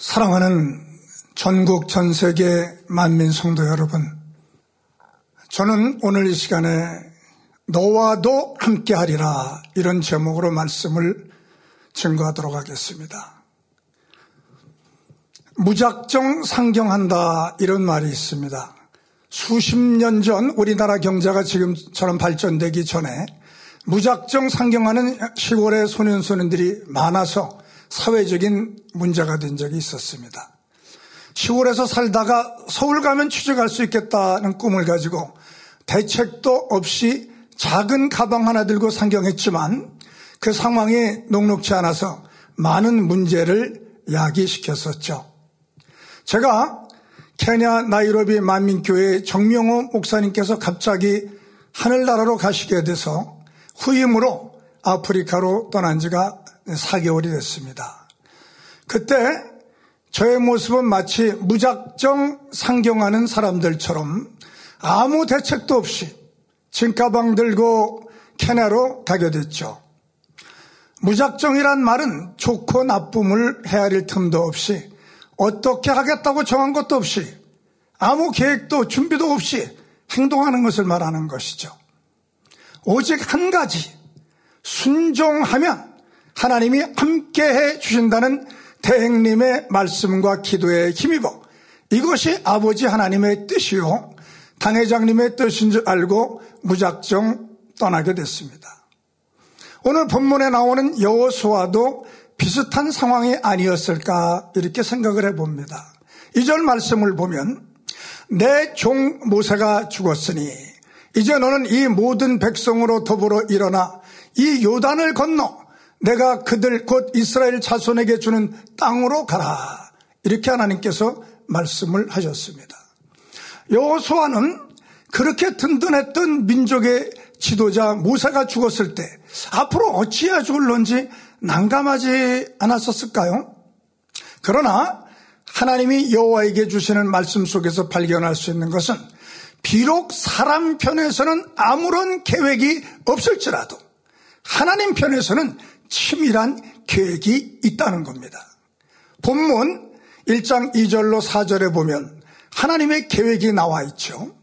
사랑하는 전국 전 세계 만민 성도 여러분, 저는 오늘 이 시간에 너와도 함께하리라 이런 제목으로 말씀을 증거하도록 하겠습니다. 무작정 상경한다 이런 말이 있습니다. 수십 년 전 우리나라 경제가 지금처럼 발전되기 전에 무작정 상경하는 시골의 소년소년들이 많아서 사회적인 문제가 된 적이 있었습니다. 시골에서 살다가 서울 가면 취직할 수 있겠다는 꿈을 가지고 대책도 없이 작은 가방 하나 들고 상경했지만 그 상황이 녹록치 않아서 많은 문제를 야기시켰었죠. 제가 케냐 나이로비 만민교회 정명호 목사님께서 갑자기 하늘나라로 가시게 돼서 후임으로 아프리카로 떠난 지가 4개월이 됐습니다. 그때 저의 모습은 마치 무작정 상경하는 사람들처럼 아무 대책도 없이 짐가방 들고 케냐로 가게 됐죠. 무작정이란 말은 좋고 나쁨을 헤아릴 틈도 없이 어떻게 하겠다고 정한 것도 없이 아무 계획도 준비도 없이 행동하는 것을 말하는 것이죠. 오직 한 가지 순종하면 하나님이 함께 해 주신다는 대행님의 말씀과 기도에 힘입어 이것이 아버지 하나님의 뜻이요 당회장님의 뜻인 줄 알고 무작정 떠나게 됐습니다. 오늘 본문에 나오는 여호수아도 비슷한 상황이 아니었을까 이렇게 생각을 해봅니다. 이 절 말씀을 보면 내 종 모세가 죽었으니 이제 너는 이 모든 백성으로 더불어 일어나 이 요단을 건너 내가 그들 곧 이스라엘 자손에게 주는 땅으로 가라. 이렇게 하나님께서 말씀을 하셨습니다. 여호수아는 그렇게 든든했던 민족의 지도자 모세가 죽었을 때 앞으로 어찌해야 죽을런지 난감하지 않았었을까요? 그러나 하나님이 여호와에게 주시는 말씀 속에서 발견할 수 있는 것은 비록 사람 편에서는 아무런 계획이 없을지라도 하나님 편에서는 치밀한 계획이 있다는 겁니다. 본문 1장 2절로 4절에 보면 하나님의 계획이 나와 있죠.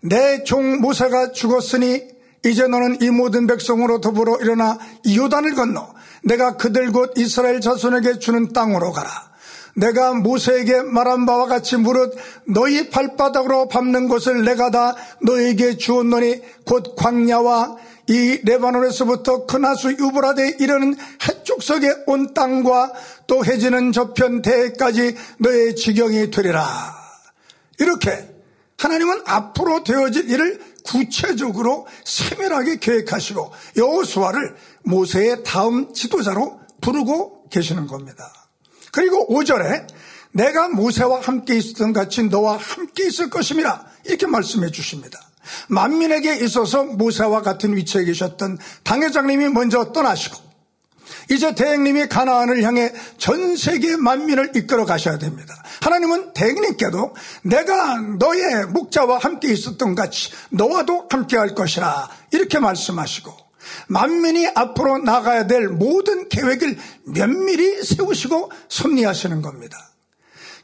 내 종 모세가 죽었으니 이제 너는 이 모든 백성으로 더불어 일어나 이요단을 건너 내가 그들 곧 이스라엘 자손에게 주는 땅으로 가라. 내가 모세에게 말한 바와 같이 무릇 너희 발바닥으로 밟는 곳을 내가 다 너에게 주었노니 곧 광야와 이 레바논에서부터 크나수 유브라데 이르는 해쪽석의 온 땅과 또 해지는 저편 대까지 너의 지경이 되리라. 이렇게 하나님은 앞으로 되어질 일을 구체적으로 세밀하게 계획하시고 여호수아를 모세의 다음 지도자로 부르고 계시는 겁니다. 그리고 5절에 내가 모세와 함께 있었던 같이 너와 함께 있을 것입니다. 이렇게 말씀해 주십니다. 만민에게 있어서 모세와 같은 위치에 계셨던 당회장님이 먼저 떠나시고 이제 대행님이 가나안을 향해 전 세계 만민을 이끌어 가셔야 됩니다. 하나님은 대행님께도 내가 너의 목자와 함께 있었던 같이 너와도 함께 할 것이라 이렇게 말씀하시고 만민이 앞으로 나가야 될 모든 계획을 면밀히 세우시고 섭리하시는 겁니다.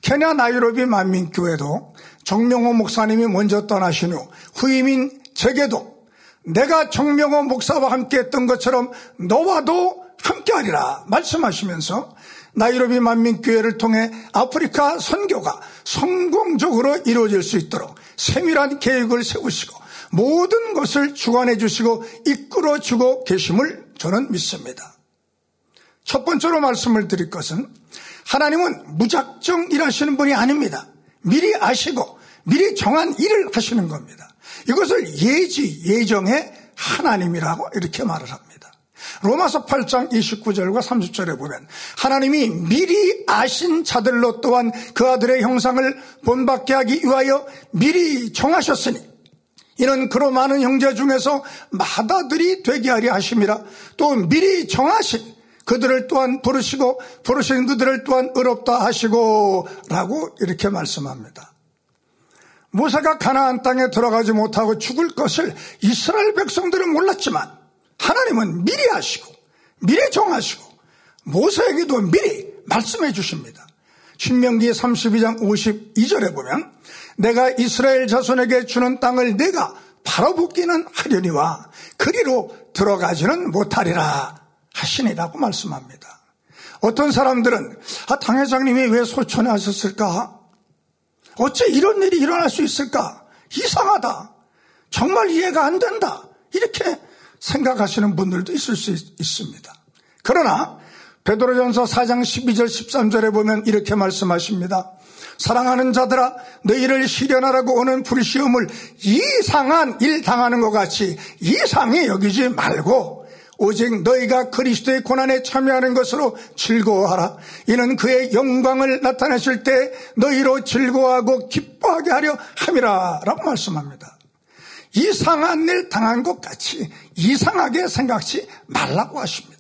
케냐 나이로비 만민교회도 정명호 목사님이 먼저 떠나신 후 후임인 제게도 내가 정명호 목사와 함께 했던 것처럼 너와도 함께하리라 말씀하시면서 나이로비 만민교회를 통해 아프리카 선교가 성공적으로 이루어질 수 있도록 세밀한 계획을 세우시고 모든 것을 주관해 주시고 이끌어 주고 계심을 저는 믿습니다. 첫 번째로 말씀을 드릴 것은 하나님은 무작정 일하시는 분이 아닙니다. 미리 아시고 미리 정한 일을 하시는 겁니다. 이것을 예지, 예정의 하나님이라고 이렇게 말을 합니다. 로마서 8장 29절과 30절에 보면 하나님이 미리 아신 자들로 또한 그 아들의 형상을 본받게 하기 위하여 미리 정하셨으니 이는 그로 많은 형제 중에서 마다들이 되게 하려 하심이라 또 미리 정하신 그들을 또한 부르시고 부르신 그들을 또한 의롭다 하시고 라고 이렇게 말씀합니다. 모세가 가나안 땅에 들어가지 못하고 죽을 것을 이스라엘 백성들은 몰랐지만 하나님은 미리 하시고 미리 정하시고 모세에게도 미리 말씀해 주십니다. 신명기 32장 52절에 보면 내가 이스라엘 자손에게 주는 땅을 내가 바로붙기는 하려니와 그리로 들어가지는 못하리라 하시니라고 말씀합니다. 어떤 사람들은 아, 당 회장님이 왜 소천에 하셨을까? 어째 이런 일이 일어날 수 있을까? 이상하다. 정말 이해가 안 된다. 이렇게 생각하시는 분들도 있을 수 있, 습니다 그러나 베드로전서 4장 12절 13절에 보면 이렇게 말씀하십니다. 사랑하는 자들아 너희를 시련하라고 오는 불시험을 이상한 일 당하는 것 같이 이상히 여기지 말고 오직 너희가 그리스도의 고난에 참여하는 것으로 즐거워하라. 이는 그의 영광을 나타내실 때 너희로 즐거워하고 기뻐하게 하려 함이라 라고 말씀합니다. 이상한 일 당한 것 같이 이상하게 생각지 말라고 하십니다.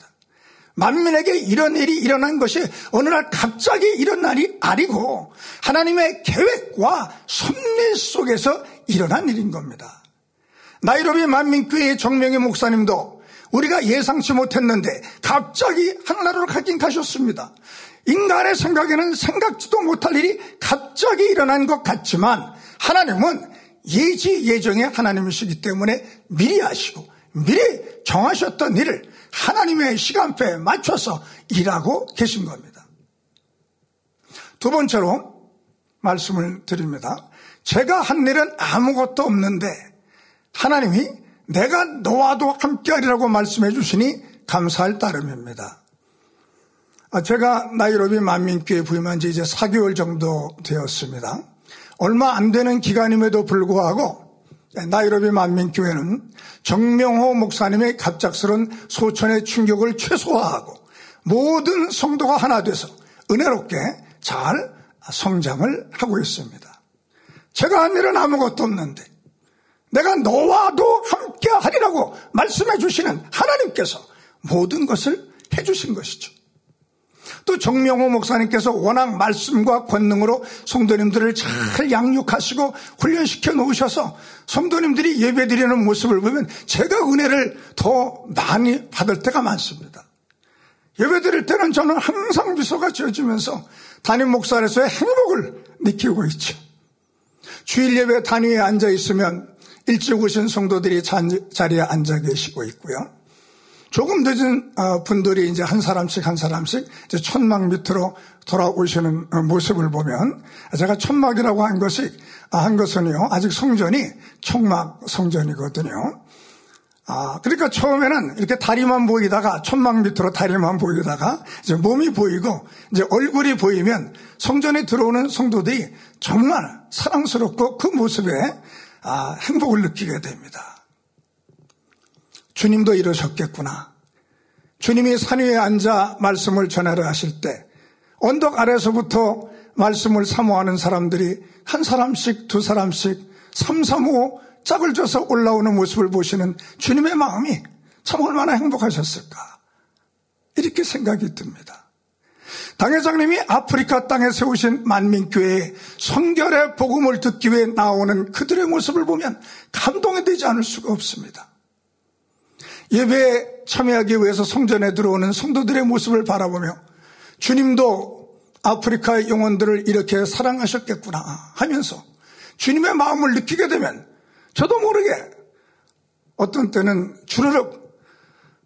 만민에게 이런 일이 일어난 것이 어느 날 갑자기 일어난 일이 아니고 하나님의 계획과 섭리 속에서 일어난 일인 겁니다. 나이로비 만민교회의 정명의 목사님도 우리가 예상치 못했는데 갑자기 하나나라로 가긴 가셨습니다. 인간의 생각에는 생각지도 못할 일이 갑자기 일어난 것 같지만 하나님은 예지 예정의 하나님이시기 때문에 미리 아시고 미리 정하셨던 일을 하나님의 시간표에 맞춰서 일하고 계신 겁니다. 두 번째로 말씀을 드립니다. 제가 한 일은 아무것도 없는데 하나님이 내가 너와도 함께하리라고 말씀해 주시니 감사할 따름입니다. 아, 제가 나이로비 만민교회 부임한 지 이제 4개월 정도 되었습니다. 얼마 안 되는 기간임에도 불구하고 나이로비 만민교회는 정명호 목사님의 갑작스런 소천의 충격을 최소화하고 모든 성도가 하나 돼서 은혜롭게 잘 성장을 하고 있습니다. 제가 한 일은 아무것도 없는데 내가 너와도 함께 하리라고 말씀해 주시는 하나님께서 모든 것을 해 주신 것이죠. 또 정명호 목사님께서 워낙 말씀과 권능으로 성도님들을 잘 양육하시고 훈련시켜 놓으셔서 성도님들이 예배 드리는 모습을 보면 제가 은혜를 더 많이 받을 때가 많습니다. 예배 드릴 때는 저는 항상 미소가 지어지면서 담임 목사로서의 행복을 느끼고 있죠. 주일 예배 단위에 앉아 있으면 일찍 오신 성도들이 자리에 앉아 계시고 있고요. 조금 늦은 어, 분들이 이제 한 사람씩 한 사람씩 이제 천막 밑으로 돌아오시는 어, 모습을 보면 제가 천막이라고 한 것이 아, 한 것은요 아직 성전이 청막 성전이거든요. 아 그러니까 처음에는 이렇게 다리만 보이다가 천막 밑으로 다리만 보이다가 이제 몸이 보이고 이제 얼굴이 보이면 성전에 들어오는 성도들이 정말 사랑스럽고 그 모습에 아, 행복을 느끼게 됩니다. 주님도 이러셨겠구나. 주님이 산 위에 앉아 말씀을 전하려 하실 때 언덕 아래서부터 말씀을 사모하는 사람들이 한 사람씩 두 사람씩 삼삼오 짝을 져서 올라오는 모습을 보시는 주님의 마음이 참 얼마나 행복하셨을까. 이렇게 생각이 듭니다. 당회장님이 아프리카 땅에 세우신 만민교회에 성결의 복음을 듣기 위해 나오는 그들의 모습을 보면 감동이 되지 않을 수가 없습니다. 예배에 참여하기 위해서 성전에 들어오는 성도들의 모습을 바라보며 주님도 아프리카의 영혼들을 이렇게 사랑하셨겠구나 하면서 주님의 마음을 느끼게 되면 저도 모르게 어떤 때는 주르륵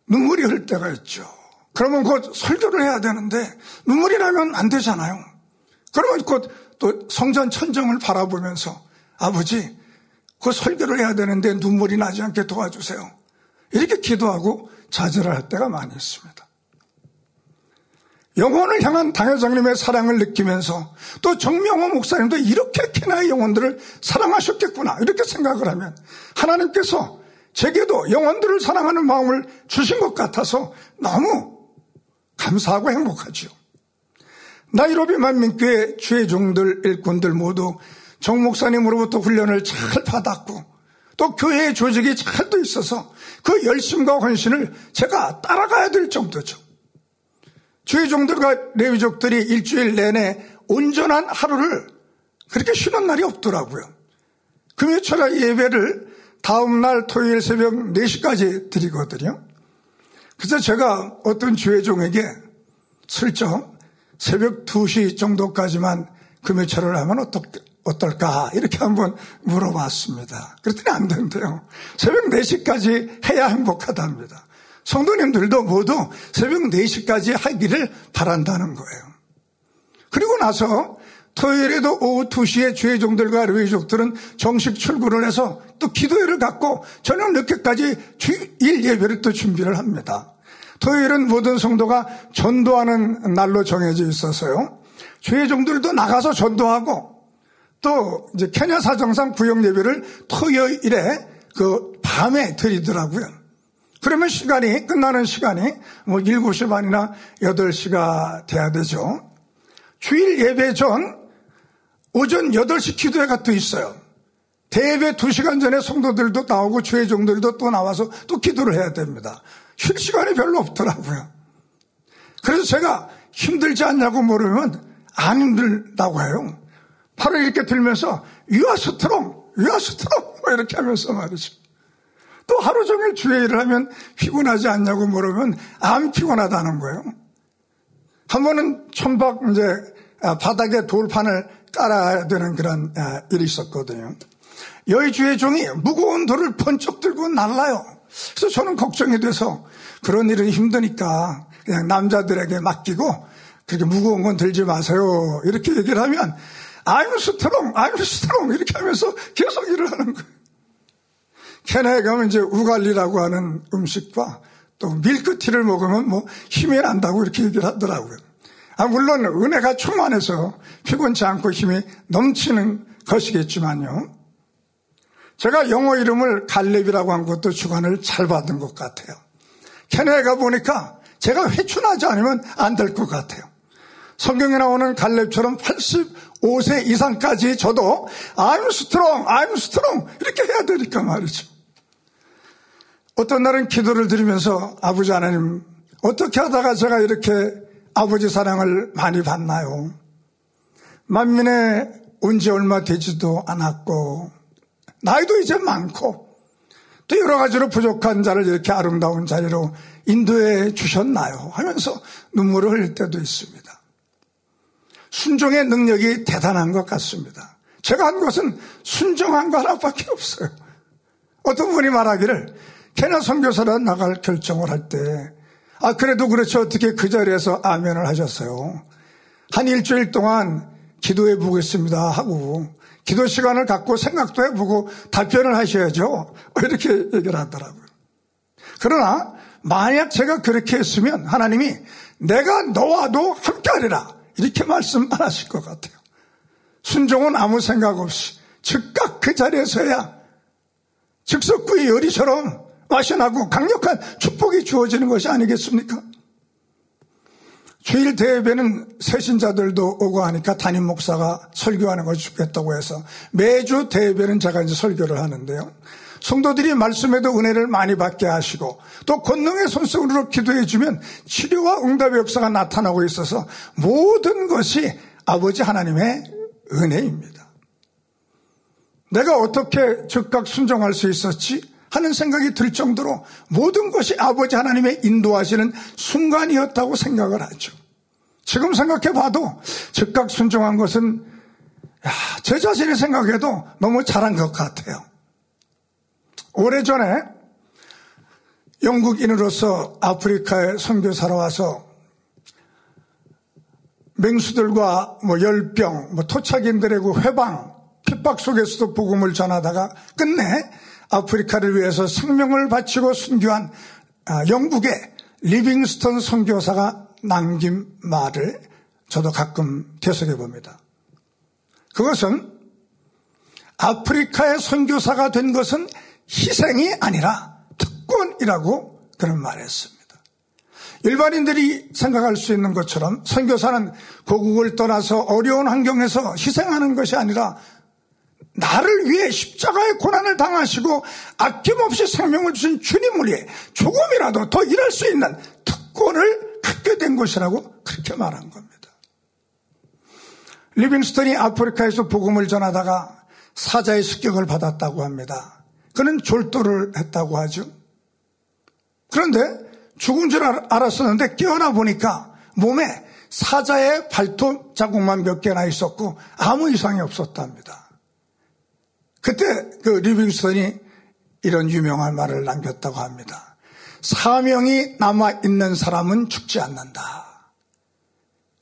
눈물이 흘 때가 있죠. 그러면 곧 설교를 해야 되는데 눈물이 나면 안 되잖아요. 그러면 곧 또 성전 천정을 바라보면서 아버지 그 설교를 해야 되는데 눈물이 나지 않게 도와주세요. 이렇게 기도하고 좌절을 할 때가 많이 있습니다. 영혼을 향한 당회장님의 사랑을 느끼면서 또 정명호 목사님도 이렇게 캐나의 영혼들을 사랑하셨겠구나 이렇게 생각을 하면 하나님께서 제게도 영혼들을 사랑하는 마음을 주신 것 같아서 너무 감사하고 행복하지요. 나이로비 만민교회 주의 종들 일꾼들 모두 정 목사님으로부터 훈련을 잘 받았고 또 교회의 조직이 잘 돼 있어서 그 열심과 헌신을 제가 따라가야 될 정도죠. 주의 종들과 레위족들이 일주일 내내 온전한 하루를 그렇게 쉬는 날이 없더라고요. 금요철 예배를 다음날 토요일 새벽 4시까지 드리거든요. 그래서 제가 어떤 주의 종에게 슬쩍 새벽 2시 정도까지만 금요철을 하면 어떨, 어떨까? 이렇게 한번 물어봤습니다. 그랬더니 안 된대요. 새벽 4시까지 해야 행복하답니다. 성도님들도 모두 새벽 4시까지 하기를 바란다는 거예요. 그리고 나서 토요일에도 오후 2시에 주의종들과 레위족들은 정식 출근을 해서 또 기도회를 갖고 저녁 늦게까지 주일 예배를 또 준비를 합니다. 토요일은 모든 성도가 전도하는 날로 정해져 있어서요. 주의종들도 나가서 전도하고 또 이제 케냐 사정상 구역 예배를 토요일에 그 밤에 드리더라고요. 그러면 시간이 끝나는 시간이 뭐 7시 반이나 8시가 돼야 되죠. 주일 예배 전 오전 8시 기도회가 또 있어요. 대예배 2시간 전에 성도들도 나오고 주회종들도 또 나와서 또 기도를 해야 됩니다. 쉴 시간이 별로 없더라고요. 그래서 제가 힘들지 않냐고 물으면 안 힘들다고 해요. 팔을 이렇게 들면서 you are strong, you are strong 뭐 이렇게 하면서 말이죠. 또 하루 종일 주회 일을 하면 피곤하지 않냐고 물으면 안 피곤하다는 거예요. 한 번은 천막 이제 바닥에 돌판을 깔아야 되는 그런 일이 있었거든요. 여의 주의 종이 무거운 돌을 번쩍 들고 날라요. 그래서 저는 걱정이 돼서 그런 일은 힘드니까 그냥 남자들에게 맡기고 그렇게 무거운 건 들지 마세요. 이렇게 얘기를 하면 I'm strong, I'm strong 이렇게 하면서 계속 일을 하는 거예요. 캐나에 가면 이제 우갈리라고 하는 음식과 또 밀크티를 먹으면 뭐 힘이 난다고 이렇게 얘기를 하더라고요. 아, 물론 은혜가 충만해서 피곤치 않고 힘이 넘치는 것이겠지만요. 제가 영어 이름을 갈렙이라고 한 것도 주관을 잘 받은 것 같아요. 캐나에 가보니까 제가 회춘하지 않으면 안 될 것 같아요. 성경에 나오는 갈렙처럼 85세 이상까지 저도 I'm strong, I'm strong 이렇게 해야 되니까 말이죠. 어떤 날은 기도를 드리면서 아버지 하나님 어떻게 하다가 제가 이렇게 아버지 사랑을 많이 받나요? 만민의 온지 얼마 되지도 않았고 나이도 이제 많고 또 여러 가지로 부족한 자를 이렇게 아름다운 자리로 인도해 주셨나요? 하면서 눈물을 흘릴 때도 있습니다. 순종의 능력이 대단한 것 같습니다. 제가 한 것은 순종한 거 하나밖에 없어요. 어떤 분이 말하기를 캐나 선교사로 나갈 결정을 할 때 아, 그래도 그렇죠. 어떻게 그 자리에서 아멘을 하셨어요. 한 일주일 동안 기도해 보겠습니다 하고 기도 시간을 갖고 생각도 해보고 답변을 하셔야죠. 이렇게 얘기를 하더라고요. 그러나 만약 제가 그렇게 했으면 하나님이 내가 너와도 함께하리라 이렇게 말씀 안 하실 것 같아요. 순종은 아무 생각 없이 즉각 그 자리에서야 즉석구의 요리처럼 마셔나고 강력한 축복이 주어지는 것이 아니겠습니까? 주일 대회는 새신자들도 오고 하니까 담임 목사가 설교하는 것이 좋겠다고 해서 매주 대회는 제가 이제 설교를 하는데요. 성도들이 말씀에도 은혜를 많이 받게 하시고 또 권능의 손수으로 기도해 주면 치료와 응답의 역사가 나타나고 있어서 모든 것이 아버지 하나님의 은혜입니다. 내가 어떻게 즉각 순종할 수 있었지? 하는 생각이 들 정도로 모든 것이 아버지 하나님의 인도하시는 순간이었다고 생각을 하죠. 지금 생각해 봐도 즉각 순종한 것은 야, 제 자신이 생각해도 너무 잘한 것 같아요. 오래전에 영국인으로서 아프리카에 선교사로 와서 맹수들과 뭐 열병, 뭐 토착인들의 회방, 핍박 속에서도 복음을 전하다가 끝내 아프리카를 위해서 생명을 바치고 순교한 아, 영국의 리빙스턴 선교사가 남긴 말을 저도 가끔 계속해 봅니다. 그것은 아프리카의 선교사가 된 것은 희생이 아니라 특권이라고 그런 말을 했습니다. 일반인들이 생각할 수 있는 것처럼 선교사는 고국을 떠나서 어려운 환경에서 희생하는 것이 아니라 나를 위해 십자가의 고난을 당하시고 아낌없이 생명을 주신 주님을 위해 조금이라도 더 일할 수 있는 특권을 갖게 된 것이라고 그렇게 말한 겁니다. 리빙스턴이 아프리카에서 복음을 전하다가 사자의 습격을 받았다고 합니다. 그는 졸도를 했다고 하죠. 그런데 죽은 줄 알았었는데 깨어나 보니까 몸에 사자의 발톱 자국만 몇 개나 있었고 아무 이상이 없었답니다. 그때 그 리빙스턴이 이런 유명한 말을 남겼다고 합니다. 사명이 남아있는 사람은 죽지 않는다.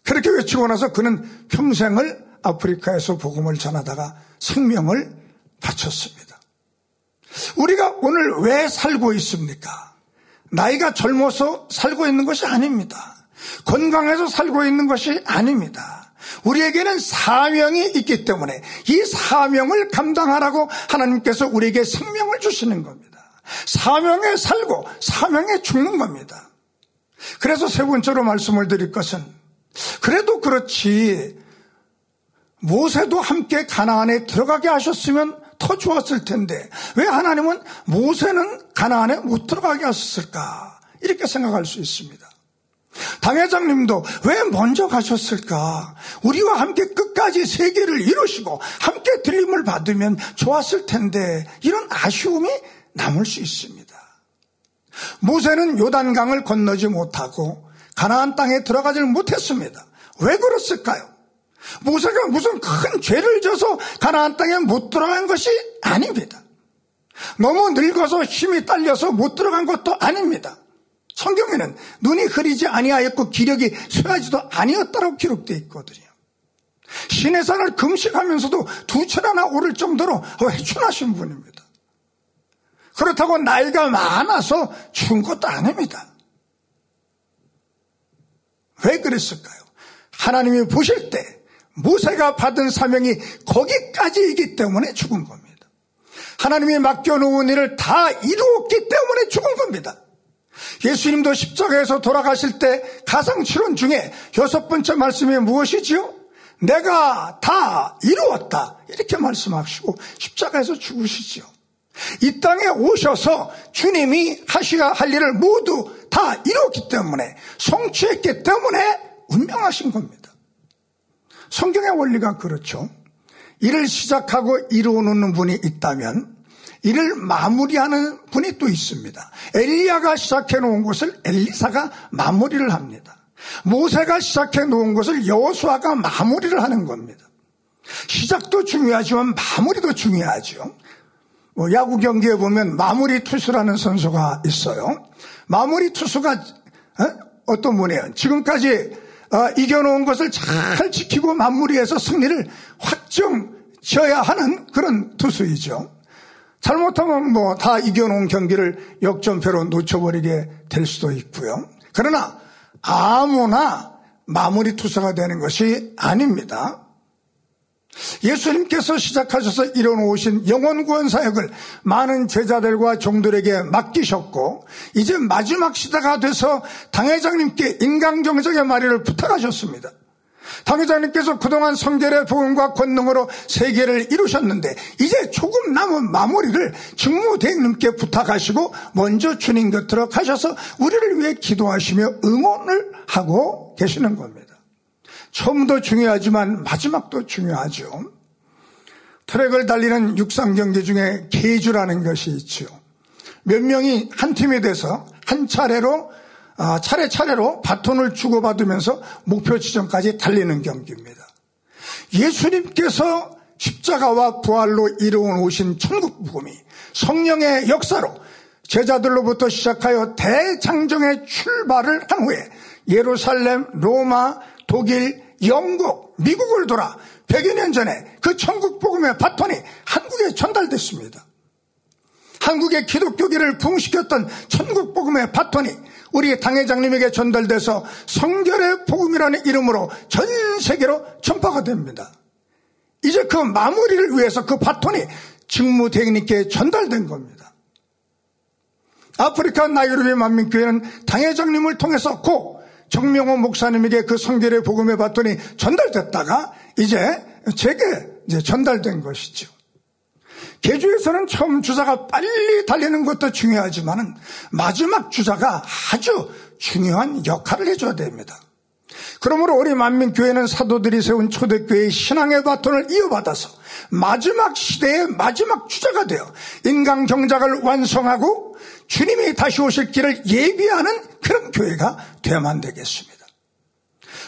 그렇게 외치고 나서 그는 평생을 아프리카에서 복음을 전하다가 생명을 바쳤습니다. 우리가 오늘 왜 살고 있습니까? 나이가 젊어서 살고 있는 것이 아닙니다. 건강해서 살고 있는 것이 아닙니다. 우리에게는 사명이 있기 때문에 이 사명을 감당하라고 하나님께서 우리에게 생명을 주시는 겁니다. 사명에 살고 사명에 죽는 겁니다. 그래서 세 번째로 말씀을 드릴 것은 그래도 그렇지 모세도 함께 가나안에 들어가게 하셨으면 더 좋았을 텐데 왜 하나님은 모세는 가나안에 못 들어가게 하셨을까 이렇게 생각할 수 있습니다. 당회장님도 왜 먼저 가셨을까? 우리와 함께 끝까지 세계를 이루시고 함께 들림을 받으면 좋았을 텐데 이런 아쉬움이 남을 수 있습니다. 모세는 요단강을 건너지 못하고 가나안 땅에 들어가지 못했습니다. 왜 그랬을까요? 모세가 무슨 큰 죄를 져서 가나안 땅에 못 들어간 것이 아닙니다. 너무 늙어서 힘이 딸려서 못 들어간 것도 아닙니다. 성경에는 눈이 흐리지 아니하였고 기력이 쇠하지도 아니었다고 기록되어 있거든요. 신의 산을 금식하면서도 두 철하나 오를 정도로 회춘하신 분입니다. 그렇다고 나이가 많아서 죽은 것도 아닙니다. 왜 그랬을까요? 하나님이 보실 때 모세가 받은 사명이 거기까지이기 때문에 죽은 겁니다. 하나님이 맡겨놓은 일을 다 이루었기 때문에 죽은 겁니다. 예수님도 십자가에서 돌아가실 때 가상치론 중에 여섯 번째 말씀이 무엇이지요? 내가 다 이루었다. 이렇게 말씀하시고 십자가에서 죽으시지요. 이 땅에 오셔서 주님이 하셔야 할 일을 모두 다 이루었기 때문에 성취했기 때문에 운명하신 겁니다. 성경의 원리가 그렇죠. 일을 시작하고 이루어놓는 분이 있다면 이를 마무리하는 분이 또 있습니다. 엘리야가 시작해 놓은 것을 엘리사가 마무리를 합니다. 모세가 시작해 놓은 것을 여호수아가 마무리를 하는 겁니다. 시작도 중요하지만 마무리도 중요하죠. 뭐 야구 경기에 보면 마무리 투수라는 선수가 있어요. 마무리 투수가 어? 떤 분이에요? 지금까지 어, 이겨놓은 것을 잘 지키고 마무리해서 승리를 확정 지어야 하는 그런 투수이죠. 잘못하면 뭐 다 이겨놓은 경기를 역전패로 놓쳐버리게 될 수도 있고요. 그러나 아무나 마무리 투수가 되는 것이 아닙니다. 예수님께서 시작하셔서 이뤄놓으신 영원 구원 사역을 많은 제자들과 종들에게 맡기셨고 이제 마지막 시대가 돼서 당회장님께 인간경적의 마리를 부탁하셨습니다. 당회장님께서 그동안 성결의 복음과 권능으로 세계를 이루셨는데 이제 조금 남은 마무리를 직무대행님께 부탁하시고 먼저 주님 곁으로 가셔서 우리를 위해 기도하시며 응원을 하고 계시는 겁니다. 처음도 중요하지만 마지막도 중요하죠. 트랙을 달리는 육상 경기 중에 계주라는 것이 있죠. 몇 명이 한 팀이 돼서 한 차례로 아, 차례차례로 바톤을 주고받으면서 목표 지점까지 달리는 경기입니다. 예수님께서 십자가와 부활로 이루어 오신 천국 복음이 성령의 역사로 제자들로부터 시작하여 대장정의 출발을 한 후에 예루살렘, 로마, 독일, 영국, 미국을 돌아 100여 년 전에 그 천국 복음의 바톤이 한국에 전달됐습니다. 한국의 기독교계를 붕시켰던 천국 복음의 바톤이 우리 당회장님에게 전달돼서 성결의 복음이라는 이름으로 전 세계로 전파가 됩니다. 이제 그 마무리를 위해서 그 바톤이 직무대행님께 전달된 겁니다. 아프리카 나이로비 만민교회는 당회장님을 통해서 고 정명호 목사님에게 그 성결의 복음의 바톤이 전달됐다가 이제 제게 이제 전달된 것이죠. 개주에서는 처음 주자가 빨리 달리는 것도 중요하지만 마지막 주자가 아주 중요한 역할을 해줘야 됩니다. 그러므로 우리 만민교회는 사도들이 세운 초대교회의 신앙의 바톤을 이어받아서 마지막 시대의 마지막 주자가 되어 인간 경작을 완성하고 주님이 다시 오실 길을 예비하는 그런 교회가 되어야만 되겠습니다.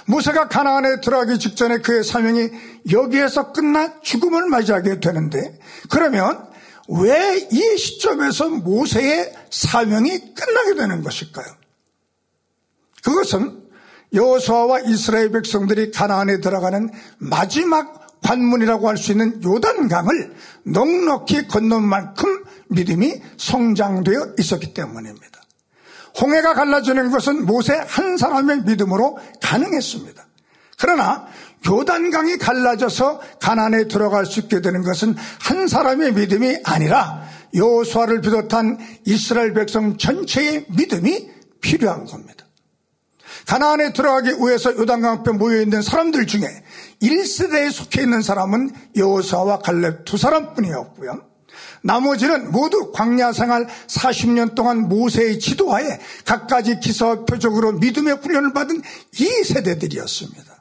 모세가 가나안에 들어가기 직전에 그의 사명이 여기에서 끝나 죽음을 맞이하게 되는데 그러면 왜 이 시점에서 모세의 사명이 끝나게 되는 것일까요? 그것은 여호수아와 이스라엘 백성들이 가나안에 들어가는 마지막 관문이라고 할 수 있는 요단강을 넉넉히 건넌 만큼 믿음이 성장되어 있었기 때문입니다. 홍해가 갈라지는 것은 모세 한 사람의 믿음으로 가능했습니다. 그러나 요단강이 갈라져서 가난에 들어갈 수 있게 되는 것은 한 사람의 믿음이 아니라 여호수아를 비롯한 이스라엘 백성 전체의 믿음이 필요한 겁니다. 가나안에 들어가기 위해서 요단강 앞에 모여 있는 사람들 중에 1세대에 속해 있는 사람은 여호수아와 갈렙 두 사람뿐이었고요. 나머지는 모두 광야 생활 40년 동안 모세의 지도하에 각가지 기사와 표적으로 믿음의 훈련을 받은 이 세대들이었습니다.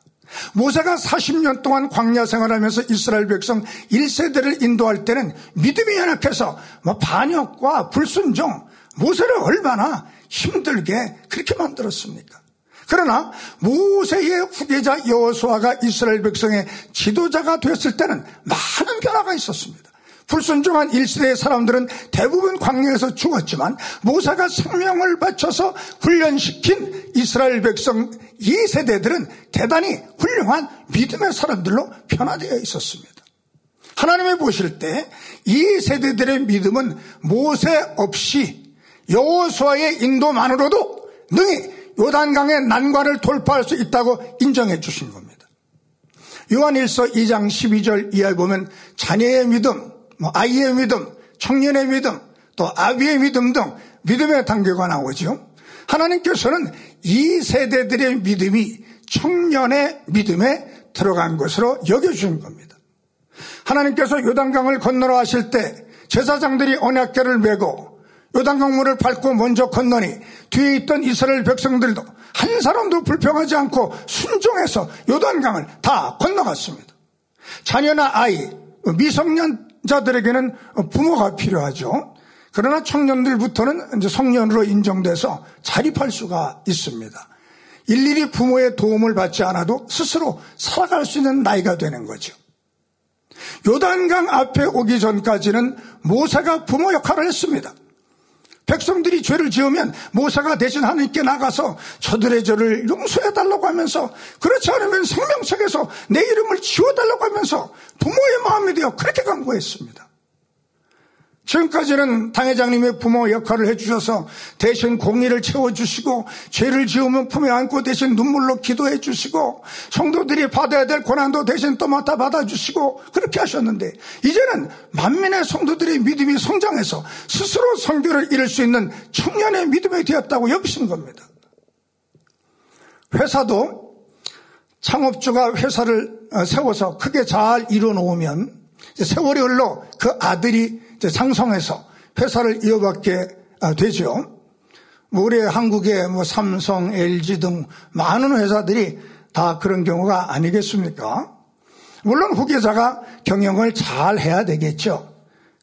모세가 40년 동안 광야 생활하면서 이스라엘 백성 1세대를 인도할 때는 믿음이 연약해서 뭐 반역과 불순종, 모세를 얼마나 힘들게 그렇게 만들었습니까? 그러나 모세의 후계자 여호수아가 이스라엘 백성의 지도자가 되었을 때는 많은 변화가 있었습니다. 불순종한 1세대의 사람들은 대부분 광야에서 죽었지만 모세가 생명을 바쳐서 훈련시킨 이스라엘 백성 2세대들은 대단히 훌륭한 믿음의 사람들로 변화되어 있었습니다. 하나님이 보실 때 이 세대들의 믿음은 모세 없이 여호수아의 인도만으로도 능히 요단강의 난관을 돌파할 수 있다고 인정해 주신 겁니다. 요한일서 2장 12절 이하에 보면 자녀의 믿음, 뭐 아이의 믿음, 청년의 믿음, 또 아비의 믿음 등 믿음의 단계가 나오죠. 하나님께서는 이 세대들의 믿음이 청년의 믿음에 들어간 것으로 여겨주신 겁니다. 하나님께서 요단강을 건너러 하실 때 제사장들이 언약계를 메고 요단강 물을 밟고 먼저 건너니 뒤에 있던 이스라엘 백성들도 한 사람도 불평하지 않고 순종해서 요단강을 다 건너갔습니다. 자녀나 아이, 미성년 자들에게는 부모가 필요하죠. 그러나 청년들부터는 이제 성년으로 인정돼서 자립할 수가 있습니다. 일일이 부모의 도움을 받지 않아도 스스로 살아갈 수 있는 나이가 되는 거죠. 요단강 앞에 오기 전까지는 모세가 부모 역할을 했습니다. 백성들이 죄를 지으면 모세가 대신 하나님께 나가서 저들의 죄를 용서해달라고 하면서 그렇지 않으면 생명책에서 내 이름을 지워달라고 하면서 부모의 마음이 되어 그렇게 강구했습니다. 지금까지는 당회장님의 부모 역할을 해주셔서 대신 공의를 채워주시고 죄를 지으면 품에 안고 대신 눈물로 기도해 주시고 성도들이 받아야 될 고난도 대신 또 맡아 받아주시고 그렇게 하셨는데 이제는 만민의 성도들의 믿음이 성장해서 스스로 성교를 이룰 수 있는 청년의 믿음이 되었다고 여기신 겁니다. 회사도 창업주가 회사를 세워서 크게 잘 이뤄 놓으면 세월이 흘러 그 아들이 상성해서 회사를 이어받게 아, 되죠. 뭐 우리 한국의 뭐 삼성, LG 등 많은 회사들이 다 그런 경우가 아니겠습니까? 물론 후계자가 경영을 잘 해야 되겠죠.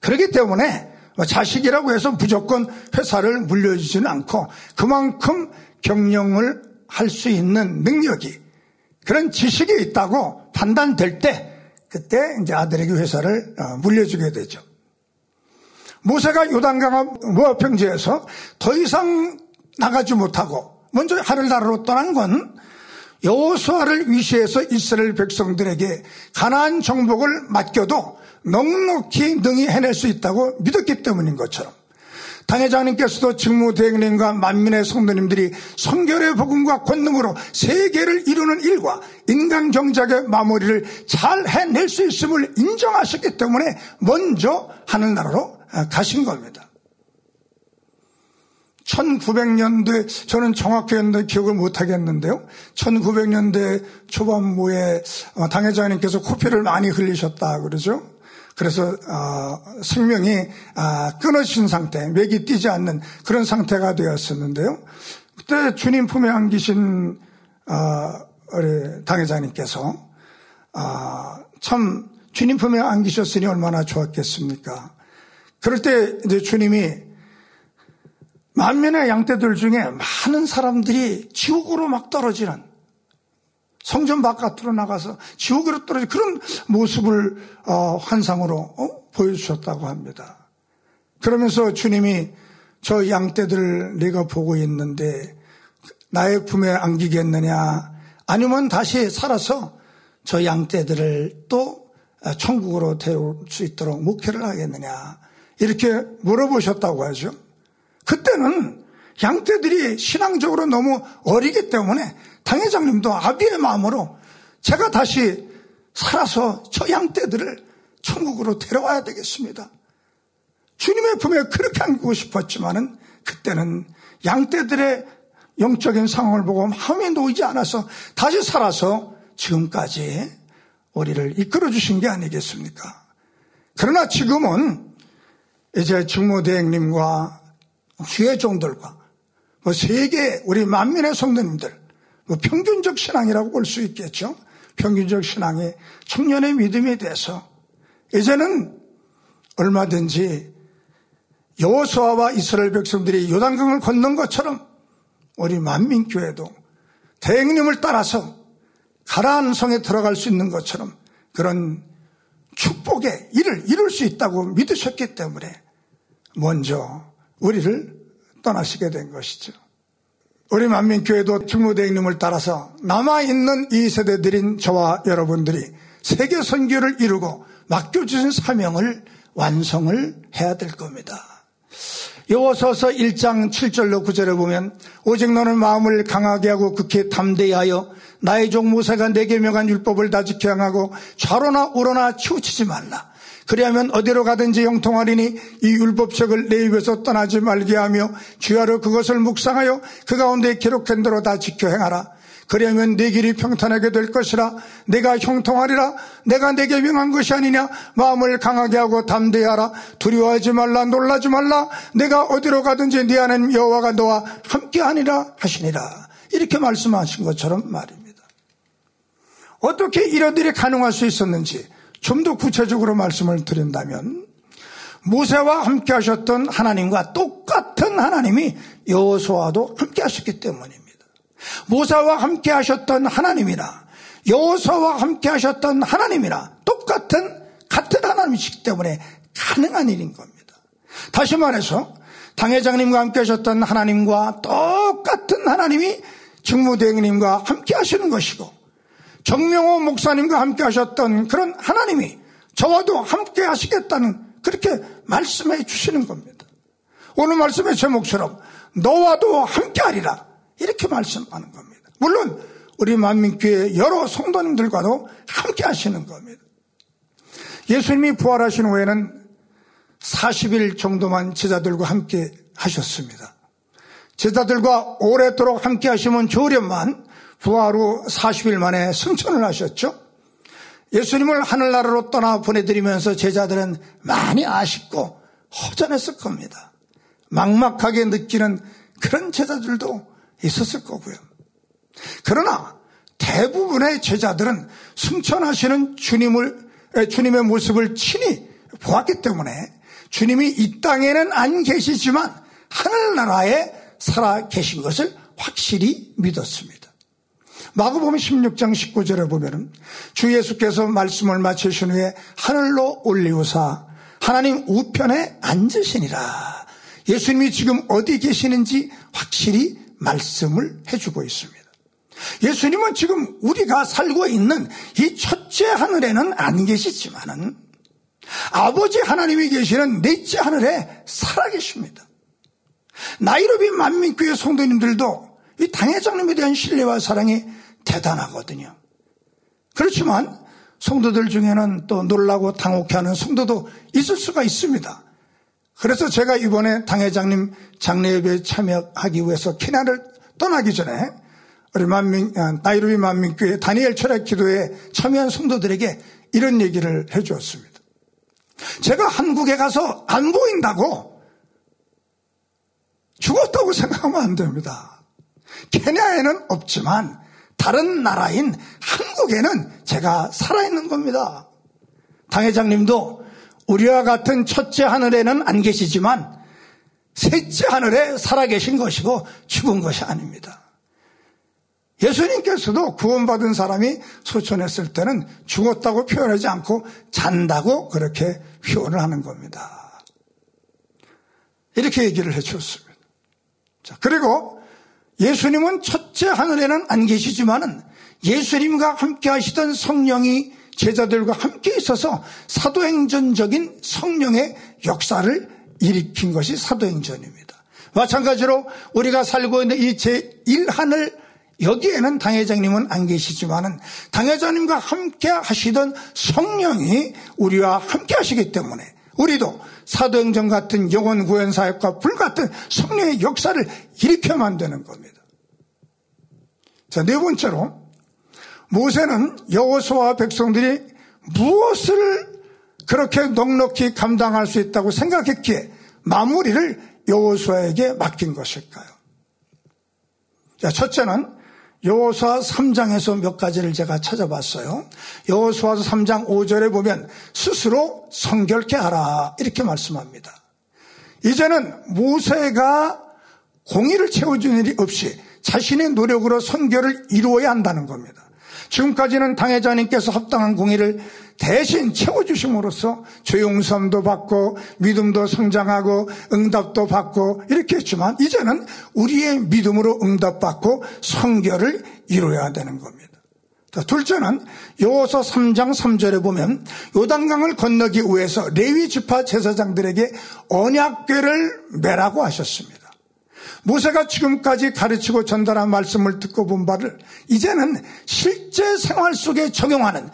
그렇기 때문에 뭐 자식이라고 해서 무조건 회사를 물려주지는 않고 그만큼 경영을 할 수 있는 능력이 그런 지식이 있다고 판단될 때 그때 이제 아들에게 회사를 어, 물려주게 되죠. 모세가 요단강 모압평지에서 더 이상 나가지 못하고 먼저 하늘나라로 떠난 건 여호수아를 위시해서 이스라엘 백성들에게 가나안 정복을 맡겨도 넉넉히 능히 해낼 수 있다고 믿었기 때문인 것처럼 당회장님께서도 직무대행님과 만민의 성도님들이 성결의 복음과 권능으로 세계를 이루는 일과 인간 경작의 마무리를 잘 해낼 수 있음을 인정하셨기 때문에 먼저 하늘나라로 아, 가신 겁니다. 1900년대, 저는 정확히 기억을 못하겠는데요. 1900년대 초반부에 어, 당회장님께서 코피를 많이 흘리셨다 그러죠. 그래서 어, 생명이 아, 끊어진 상태, 맥이 뛰지 않는 그런 상태가 되었었는데요. 그때 주님 품에 안기신 당회장님께서 참 주님 품에 안기셨으니 얼마나 좋았겠습니까? 그럴 때 이제 주님이 만면의 양떼들 중에 많은 사람들이 지옥으로 막 떨어지는 성전 바깥으로 나가서 지옥으로 떨어진 그런 모습을 어, 환상으로 어, 보여주셨다고 합니다. 그러면서 주님이 저 양떼들을 내가 보고 있는데 나의 품에 안기겠느냐 아니면 다시 살아서 저 양떼들을 또 천국으로 데려올 수 있도록 목회를 하겠느냐 이렇게 물어보셨다고 하죠. 그때는 양떼들이 신앙적으로 너무 어리기 때문에 당회장님도 아비의 마음으로 제가 다시 살아서 저 양떼들을 천국으로 데려와야 되겠습니다. 주님의 품에 그렇게 안기고 싶었지만은 그때는 양떼들의 영적인 상황을 보고 마음이 놓이지 않아서 다시 살아서 지금까지 우리를 이끌어 주신 게 아니겠습니까? 그러나 지금은 이제 직무대행님과 주회종들과 뭐 세계 우리 만민의 성도님들 뭐 평균적 신앙이라고 볼 수 있겠죠. 평균적 신앙의 청년의 믿음에 대해서 이제는 얼마든지 여호수아와 이스라엘 백성들이 요단강을 건넌 것처럼 우리 만민교회도 대행님을 따라서 가라앉은 성에 들어갈 수 있는 것처럼 그런 축복의 일을 이룰 수 있다고 믿으셨기 때문에 먼저 우리를 떠나시게 된 것이죠. 우리 만민교회도 중무대행 님을 따라서 남아있는 이 세대들인 저와 여러분들이 세계 선교를 이루고 맡겨주신 사명을 완성을 해야 될 겁니다. 여호서서 1장 7절로 9절에 보면 오직 너는 마음을 강하게 하고 극히 담대히 하여 나의 종 모세가 내게 명한 율법을 다 지켜 행하고 좌로나 우로나 치우치지 말라. 그리하면 어디로 가든지 형통하리니 이 율법책을 내 입에서 떠나지 말게 하며 주야로 그것을 묵상하여 그 가운데 기록한 대로 다 지켜 행하라. 그리하면 네 길이 평탄하게 될 것이라 내가 형통하리라. 내가 내게 명한 것이 아니냐. 마음을 강하게 하고 담대하라. 두려워하지 말라. 놀라지 말라. 내가 어디로 가든지 네 하나님 여호와가 너와 함께하니라 하시니라. 이렇게 말씀하신 것처럼 말입니다. 어떻게 이런 일이 가능할 수 있었는지 좀 더 구체적으로 말씀을 드린다면 모세와 함께 하셨던 하나님과 똑같은 하나님이 여호수아도 함께 하셨기 때문입니다 모사와 함께 하셨던 하나님이나 여호사와 함께 하셨던 하나님이나 똑같은 같은 하나님이시기 때문에 가능한 일인 겁니다. 다시 말해서 당회장님과 함께 하셨던 하나님과 똑같은 하나님이 직무대행님과 함께 하시는 것이고 정명호 목사님과 함께 하셨던 그런 하나님이 저와도 함께 하시겠다는 그렇게 말씀해 주시는 겁니다. 오늘 말씀의 제목처럼 너와도 함께 하리라. 이렇게 말씀하는 겁니다. 물론 우리 만민교회 여러 성도님들과도 함께 하시는 겁니다. 예수님이 부활하신 후에는 40일 정도만 제자들과 함께 하셨습니다. 제자들과 오랫도록 함께 하시면 좋으련만 부활 후 40일 만에 승천을 하셨죠. 예수님을 하늘나라로 떠나 보내드리면서 제자들은 많이 아쉽고 허전했을 겁니다. 막막하게 느끼는 그런 제자들도 있었을 거고요. 그러나 대부분의 제자들은 승천하시는 주님을, 주님의 모습을 친히 보았기 때문에 주님이 이 땅에는 안 계시지만 하늘나라에 살아 계신 것을 확실히 믿었습니다. 마가복음 16장 19절에 보면은 주 예수께서 말씀을 마치신 후에 하늘로 올리우사 하나님 우편에 앉으시니라. 예수님이 지금 어디 계시는지 확실히 말씀을 해주고 있습니다. 예수님은 지금 우리가 살고 있는 이 첫째 하늘에는 안 계시지만은 아버지 하나님이 계시는 넷째 하늘에 살아 계십니다. 나이로비 만민교회 성도님들도 이 당회장님에 대한 신뢰와 사랑이 대단하거든요. 그렇지만 성도들 중에는 또 놀라고 당혹해하는 성도도 있을 수가 있습니다. 그래서 제가 이번에 당회장님 장례 예배에 참여하기 위해서 캐나를 떠나기 전에 우리 만민, 아, 나이로비 만민교회 다니엘 철학 기도에 참여한 성도들에게 이런 얘기를 해 주었습니다. 제가 한국에 가서 안 보인다고 죽었다고 생각하면 안 됩니다. 케냐에는 없지만 다른 나라인 한국에는 제가 살아있는 겁니다. 당회장님도 우리와 같은 첫째 하늘에는 안 계시지만 셋째 하늘에 살아계신 것이고 죽은 것이 아닙니다. 예수님께서도 구원받은 사람이 소천했을 때는 죽었다고 표현하지 않고 잔다고 그렇게 표현을 하는 겁니다. 이렇게 얘기를 해 주었습니다. 자, 그리고 예수님은 첫째 하늘에는 안 계시지만은 예수님과 함께 하시던 성령이 제자들과 함께 있어서 사도행전적인 성령의 역사를 일으킨 것이 사도행전입니다. 마찬가지로 우리가 살고 있는 이 제1하늘 여기에는 당회장님은 안 계시지만은 당회장님과 함께 하시던 성령이 우리와 함께 하시기 때문에 우리도 사도행전 같은 영원 구현 사역과 불같은 성령의 역사를 일으켜 만드는 겁니다. 자, 네 번째로 모세는 여호수와 백성들이 무엇을 그렇게 넉넉히 감당할 수 있다고 생각했기에 마무리를 여호수아에게 맡긴 것일까요? 자, 첫째는 여호수아 3장에서 몇 가지를 제가 찾아봤어요. 여호수아서 3장 5절에 보면 스스로 성결케 하라 이렇게 말씀합니다. 이제는 모세가 공의를 채워주는 일이 없이 자신의 노력으로 성결을 이루어야 한다는 겁니다. 지금까지는 당회자님께서 합당한 공의를 대신 채워주심으로써 조용섬도 받고 믿음도 성장하고 응답도 받고 이렇게 했지만 이제는 우리의 믿음으로 응답받고 성결을 이루어야 되는 겁니다. 둘째는 요서 3장 3절에 보면 요단강을 건너기 위해서 레위 지파 제사장들에게 언약궤를 매라고 하셨습니다. 모세가 지금까지 가르치고 전달한 말씀을 듣고 본 바를 이제는 실제 생활 속에 적용하는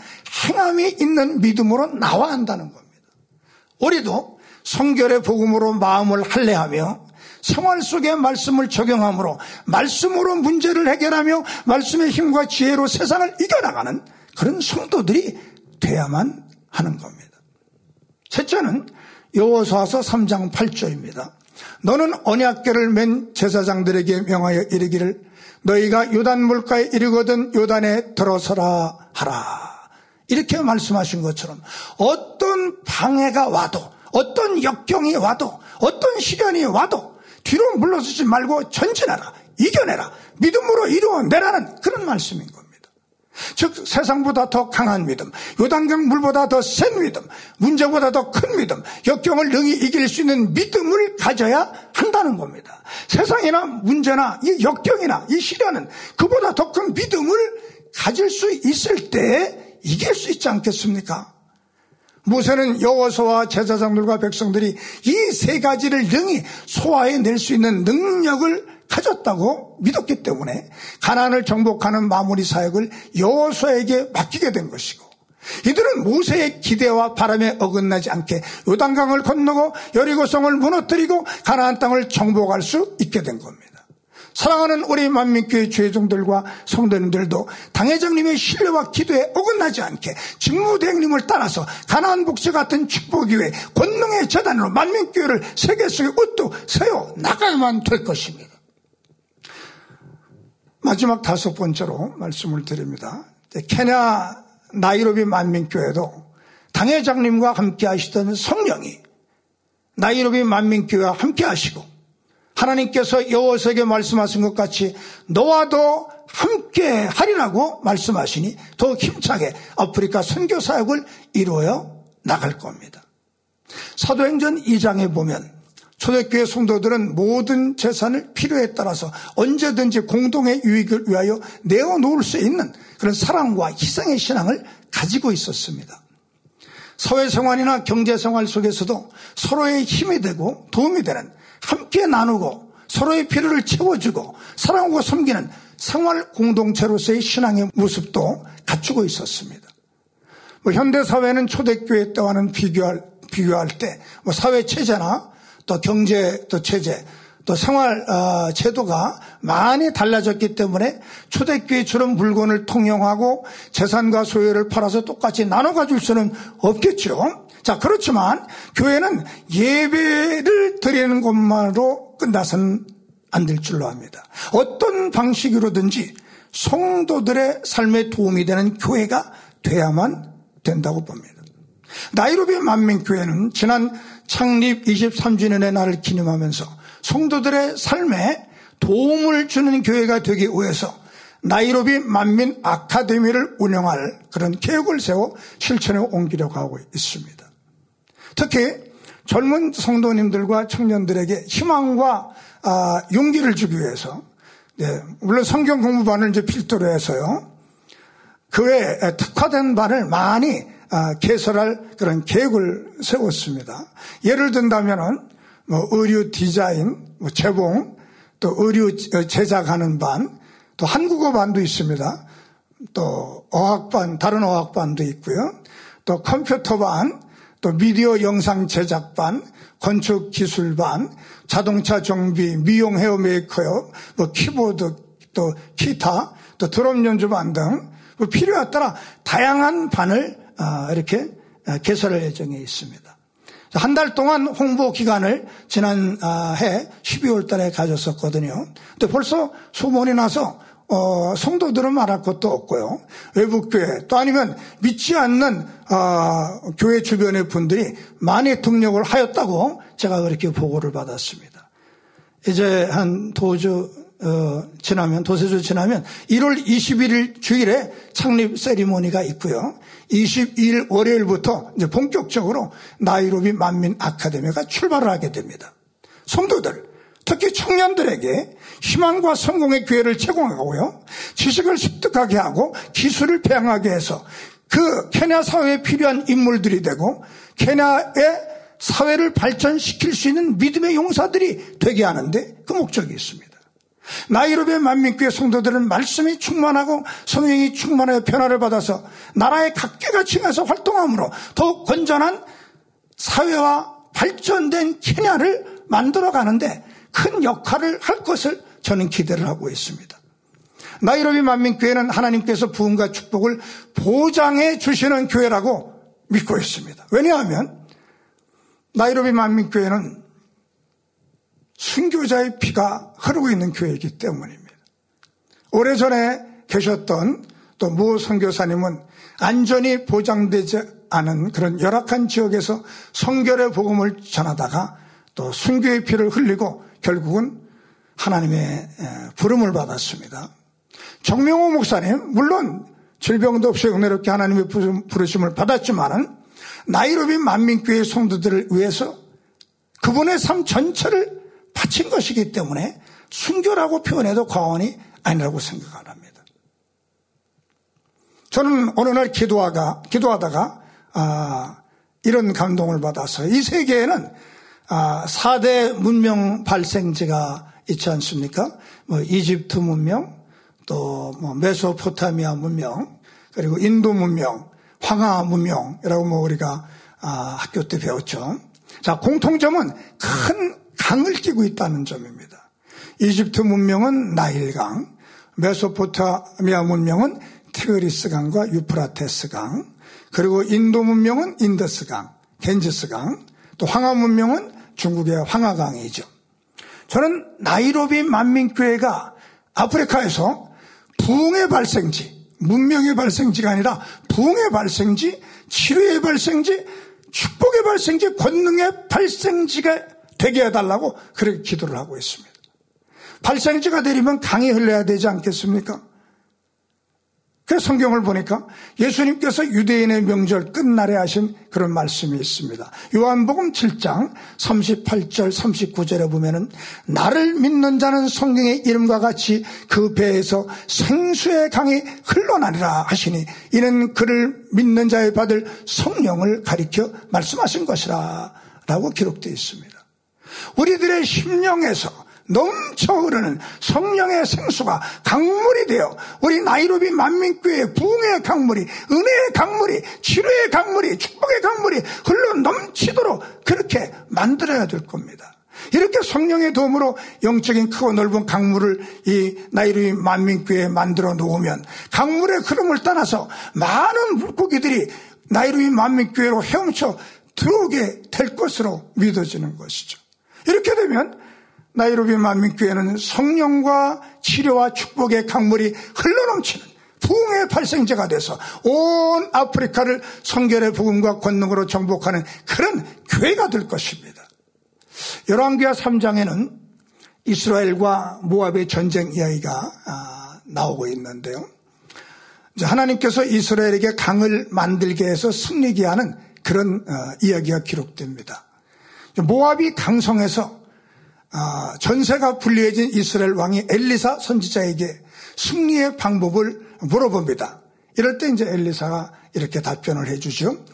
행함이 있는 믿음으로 나와야 한다는 겁니다. 우리도 성결의 복음으로 마음을 할례하며 생활 속의 말씀을 적용함으로 말씀으로 문제를 해결하며 말씀의 힘과 지혜로 세상을 이겨나가는 그런 성도들이 돼야만 하는 겁니다. 셋째는 여호수아서 3장 8절입니다. 너는 언약계를 맨 제사장들에게 명하여 이르기를 너희가 요단 물가에 이르거든 요단에 들어서라 하라. 이렇게 말씀하신 것처럼 어떤 방해가 와도 어떤 역경이 와도 어떤 시련이 와도 뒤로 물러서지 말고 전진하라. 이겨내라. 믿음으로 이루어내라는 그런 말씀인 겁니다. 즉 세상보다 더 강한 믿음, 요단강 물보다 더 센 믿음, 문제보다 더 큰 믿음, 역경을 능히 이길 수 있는 믿음을 가져야 한다는 겁니다. 세상이나 문제나 이 역경이나 이 시련은 그보다 더 큰 믿음을 가질 수 있을 때 이길 수 있지 않겠습니까? 모세는 여호수와 제사장들과 백성들이 이 세 가지를 능히 소화해낼 수 있는 능력을 가졌다고 믿었기 때문에 가난을 정복하는 마무리 사역을 여호수아에게 맡기게 된 것이고 이들은 모세의 기대와 바람에 어긋나지 않게 요단강을 건너고 여리고성을 무너뜨리고 가나안 땅을 정복할 수 있게 된 겁니다. 사랑하는 우리 만민교회 주회종들과 성도님들도 당회장님의 신뢰와 기도에 어긋나지 않게 직무대행님을 따라서 가나안 복지 같은 축복교회 권능의 재단으로 만민교회를 세계 속에 우뚝 세워 나가야만 될 것입니다. 마지막 다섯 번째로 말씀을 드립니다. 케냐 나이로비 만민교회도 당회장님과 함께 하시던 성령이 나이로비 만민교회와 함께 하시고 하나님께서 여호수에게 말씀하신 것 같이 너와도 함께 하리라고 말씀하시니 더 힘차게 아프리카 선교 사역을 이루어 나갈 겁니다. 사도행전 2장에 보면 초대교회 성도들은 모든 재산을 필요에 따라서 언제든지 공동의 유익을 위하여 내어놓을 수 있는 그런 사랑과 희생의 신앙을 가지고 있었습니다. 사회생활이나 경제생활 속에서도 서로의 힘이 되고 도움이 되는 함께 나누고 서로의 필요를 채워주고 사랑하고 섬기는 생활 공동체로서의 신앙의 모습도 갖추고 있었습니다. 뭐 현대사회는 초대교회 때와는 비교할, 비교할 때, 뭐 사회 체제나 또 경제, 또 체제, 또 생활 어, 제도가 많이 달라졌기 때문에 초대교회처럼 물건을 통용하고 재산과 소유를 팔아서 똑같이 나눠 가질 수는 없겠죠. 자, 그렇지만 교회는 예배를 드리는 것만으로 끝나서는 안 될 줄로 압니다. 어떤 방식으로든지 성도들의 삶에 도움이 되는 교회가 돼야만 된다고 봅니다. 나이로비 만민교회는 지난 창립 23주년의 날을 기념하면서 성도들의 삶에 도움을 주는 교회가 되기 위해서 나이로비 만민 아카데미를 운영할 그런 계획을 세워 실천에 옮기려고 하고 있습니다. 특히 젊은 성도님들과 청년들에게 희망과 아, 용기를 주기 위해서 네, 물론 성경 공부반을 이제 필두로 해서요. 그 외에 특화된 반을 많이 아, 개설할 그런 계획을 세웠습니다. 예를 든다면은 뭐 의류 디자인, 뭐 재봉, 또 의류 제작하는 반, 또 한국어 반도 있습니다. 또 어학반, 다른 어학반도 있고요. 또 컴퓨터 반, 또 미디어 영상 제작반, 건축 기술반, 자동차 정비, 미용 헤어 메이커요, 뭐 키보드, 또 기타, 또 드럼 연주반 등뭐 필요에 따라 다양한 반을 아, 이렇게 아, 개설할 예정에 있습니다. 한 달 동안 홍보 기간을 지난 아, 해 12월 달에 가졌었거든요. 근데 벌써 소문이 나서 어, 성도들은 말할 것도 없고요. 외국교회 또 아니면 믿지 않는 어, 교회 주변의 분들이 많이 등록을 하였다고 제가 그렇게 보고를 받았습니다. 이제 한 도주 어, 지나면 도세주 지나면 1월 21일 주일에 창립 세리머니가 있고요. 22일 월요일부터 이제 본격적으로 나이로비 만민 아카데미가 출발을 하게 됩니다. 성도들 특히 청년들에게 희망과 성공의 기회를 제공하고요. 지식을 습득하게 하고 기술을 배양하게 해서 그 케냐 사회에 필요한 인물들이 되고 케냐의 사회를 발전시킬 수 있는 믿음의 용사들이 되게 하는데 그 목적이 있습니다. 나이로비의 만민교회 성도들은 말씀이 충만하고 성령이 충만하여 변화를 받아서 나라의 각계가 층에서 활동함으로 더욱 건전한 사회와 발전된 케냐를 만들어 가는데 큰 역할을 할 것을 저는 기대를 하고 있습니다. 나이로비 만민교회는 하나님께서 부흥과 축복을 보장해 주시는 교회라고 믿고 있습니다. 왜냐하면 나이로비 만민교회는 순교자의 피가 흐르고 있는 교회이기 때문입니다. 오래전에 계셨던 또 모 선교사님은 안전이 보장되지 않은 그런 열악한 지역에서 성결의 복음을 전하다가 또 순교의 피를 흘리고 결국은 하나님의 부름을 받았습니다. 정명호 목사님, 물론 질병도 없이 은혜롭게 하나님의 부르심을 받았지만은 나이로비 만민교회 성도들을 위해서 그분의 삶 전체를 바친 것이기 때문에 순교라고 표현해도 과언이 아니라고 생각 을 합니다. 저는 어느 날 기도하가, 기도하다가, 아, 이런 감동을 받아서 이 세계에는 아, 4대 문명 발생지가 있지 않습니까? 뭐 이집트 문명, 또 뭐 메소포타미아 문명, 그리고 인도 문명, 황하 문명이라고 뭐 우리가 아, 학교 때 배웠죠. 자, 공통점은 큰 강을 끼고 있다는 점입니다. 이집트 문명은 나일강, 메소포타미아 문명은 티그리스 강과 유프라테스 강, 그리고 인도 문명은 인더스 강, 겐지스 강, 또 황하 문명은 중국의 황하강이죠. 저는 나이로비 만민교회가 아프리카에서 부흥의 발생지, 문명의 발생지가 아니라 부흥의 발생지, 치료의 발생지, 축복의 발생지, 권능의 발생지가 되게 해달라고 그렇게 기도를 하고 있습니다. 발생지가 되려면 강이 흘러야 되지 않겠습니까? 그 성경을 보니까 예수님께서 유대인의 명절 끝날에 하신 그런 말씀이 있습니다. 요한복음 7장 38절 39절에 보면은 나를 믿는 자는 성경의 이름과 같이 그 배에서 생수의 강이 흘러나리라 하시니 이는 그를 믿는 자의 받을 성령을 가리켜 말씀하신 것이라 라고 기록되어 있습니다. 우리들의 심령에서 넘쳐 흐르는 성령의 생수가 강물이 되어 우리 나이로비 만민교회의 부흥의 강물이 은혜의 강물이 치료의 강물이 축복의 강물이 흘러 넘치도록 그렇게 만들어야 될 겁니다. 이렇게 성령의 도움으로 영적인 크고 넓은 강물을 이 나이로비 만민교회에 만들어 놓으면 강물의 흐름을 따라서 많은 물고기들이 나이로비 만민교회로 헤엄쳐 들어오게 될 것으로 믿어지는 것이죠. 이렇게 되면 나이로비 만민교회는 성령과 치료와 축복의 강물이 흘러넘치는 부흥의 발생제가 돼서 온 아프리카를 성결의 복음과 권능으로 정복하는 그런 교회가 될 것입니다. 열왕기하 3장에는 이스라엘과 모압의 전쟁 이야기가 아, 나오고 있는데요. 하나님께서 이스라엘에게 강을 만들게 해서 승리게 하는 그런 어, 이야기가 기록됩니다. 모압이 강성해서 어, 전세가 불리해진 이스라엘 왕이 엘리사 선지자에게 승리의 방법을 물어봅니다. 이럴 때 이제 엘리사가 이렇게 답변을 해주죠.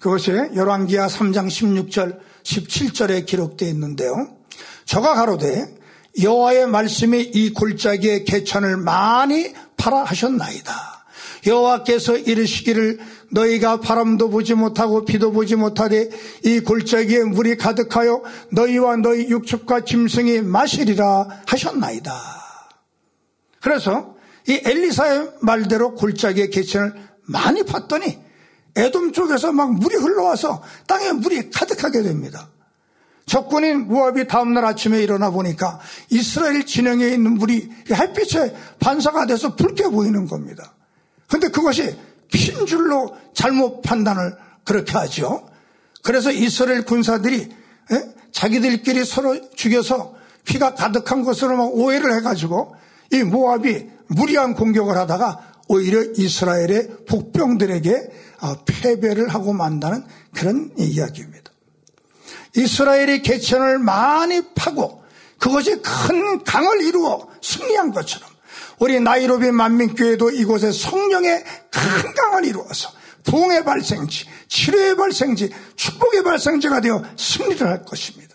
그것이 열왕기하 3장 16절 17절에 기록되어 있는데요. 저가 가로되 여호와의 말씀이 이 골짜기의 개천을 많이 팔아 하셨나이다. 여호와께서 이르시기를 너희가 바람도 보지 못하고 비도 보지 못하되 이 골짜기에 물이 가득하여 너희와 너희 육축과 짐승이 마시리라 하셨나이다. 그래서 이 엘리사의 말대로 골짜기의 개천을 많이 팠더니 에돔 쪽에서 막 물이 흘러와서 땅에 물이 가득하게 됩니다. 적군인 무압이 다음날 아침에 일어나 보니까 이스라엘 진영에 있는 물이 햇빛에 반사가 돼서 붉게 보이는 겁니다. 근데 그것이 핀 줄로 잘못 판단을 그렇게 하죠. 그래서 이스라엘 군사들이 에? 예? 자기들끼리 서로 죽여서 피가 가득한 것으로 막 오해를 해가지고 이 모압이 무리한 공격을 하다가 오히려 이스라엘의 복병들에게 어, 패배를 하고 만다는 그런 이야기입니다. 이스라엘이 개천을 많이 파고 그것이 큰 강을 이루어 승리한 것처럼 우리 나이로비 만민교회도 이곳에 성령의 큰 강을 이루어서 부흥의 발생지, 치료의 발생지, 축복의 발생지가 되어 승리를 할 것입니다.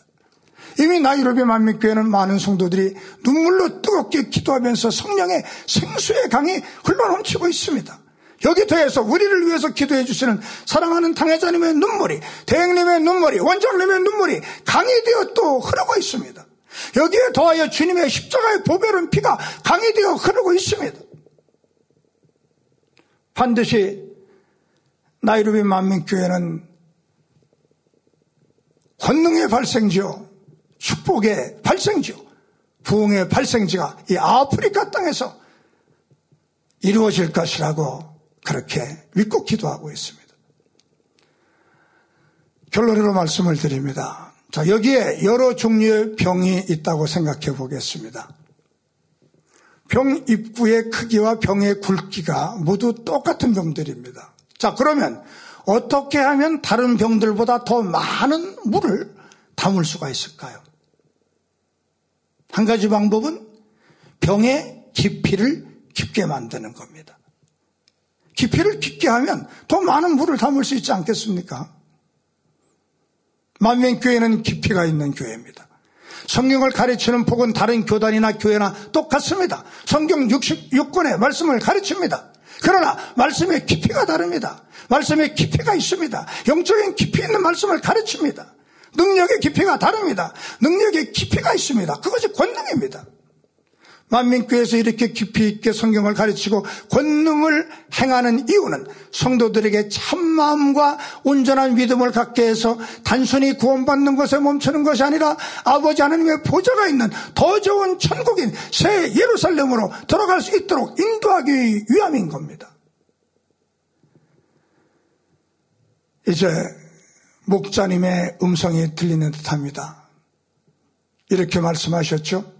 이미 나이로비 만민교회는 많은 성도들이 눈물로 뜨겁게 기도하면서 성령의 생수의 강이 흘러넘치고 있습니다. 여기 더해서 우리를 위해서 기도해 주시는 사랑하는 당회자님의 눈물이, 대행님의 눈물이, 원장님의 눈물이 강이 되어 또 흐르고 있습니다. 여기에 더하여 주님의 십자가의 보배로운 피가 강이 되어 흐르고 있습니다. 반드시 나이루비 만민교회는 권능의 발생지요, 축복의 발생지요, 부흥의 발생지가 이 아프리카 땅에서 이루어질 것이라고 그렇게 믿고 기도하고 있습니다. 결론으로 말씀을 드립니다. 자, 여기에 여러 종류의 병이 있다고 생각해 보겠습니다. 병 입구의 크기와 병의 굵기가 모두 똑같은 병들입니다. 자, 그러면 어떻게 하면 다른 병들보다 더 많은 물을 담을 수가 있을까요? 한 가지 방법은 병의 깊이를 깊게 만드는 겁니다. 깊이를 깊게 하면 더 많은 물을 담을 수 있지 않겠습니까? 만민교회는 깊이가 있는 교회입니다. 성경을 가르치는 복은 다른 교단이나 교회나 똑같습니다. 성경 66권의 말씀을 가르칩니다. 그러나 말씀의 깊이가 다릅니다. 말씀의 깊이가 있습니다. 영적인 깊이 있는 말씀을 가르칩니다. 능력의 깊이가 다릅니다. 능력의 깊이가 있습니다. 그것이 권능입니다. 만민교회에서 이렇게 깊이 있게 성경을 가르치고 권능을 행하는 이유는 성도들에게 참마음과 온전한 믿음을 갖게 해서 단순히 구원받는 것에 멈추는 것이 아니라 아버지 하나님의 보좌가 있는 더 좋은 천국인 새 예루살렘으로 돌아갈 수 있도록 인도하기 위함인 겁니다. 이제 목자님의 음성이 들리는 듯 합니다. 이렇게 말씀하셨죠.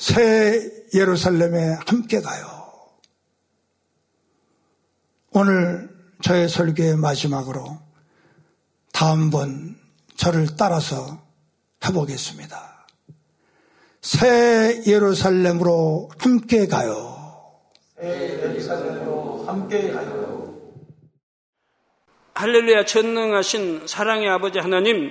새 예루살렘에 함께 가요. 오늘 저의 설교의 마지막으로 다음번 저를 따라서 해보겠습니다. 새 예루살렘으로 함께 가요. 새 예루살렘으로 함께 가요. 할렐루야 전능하신 사랑의 아버지 하나님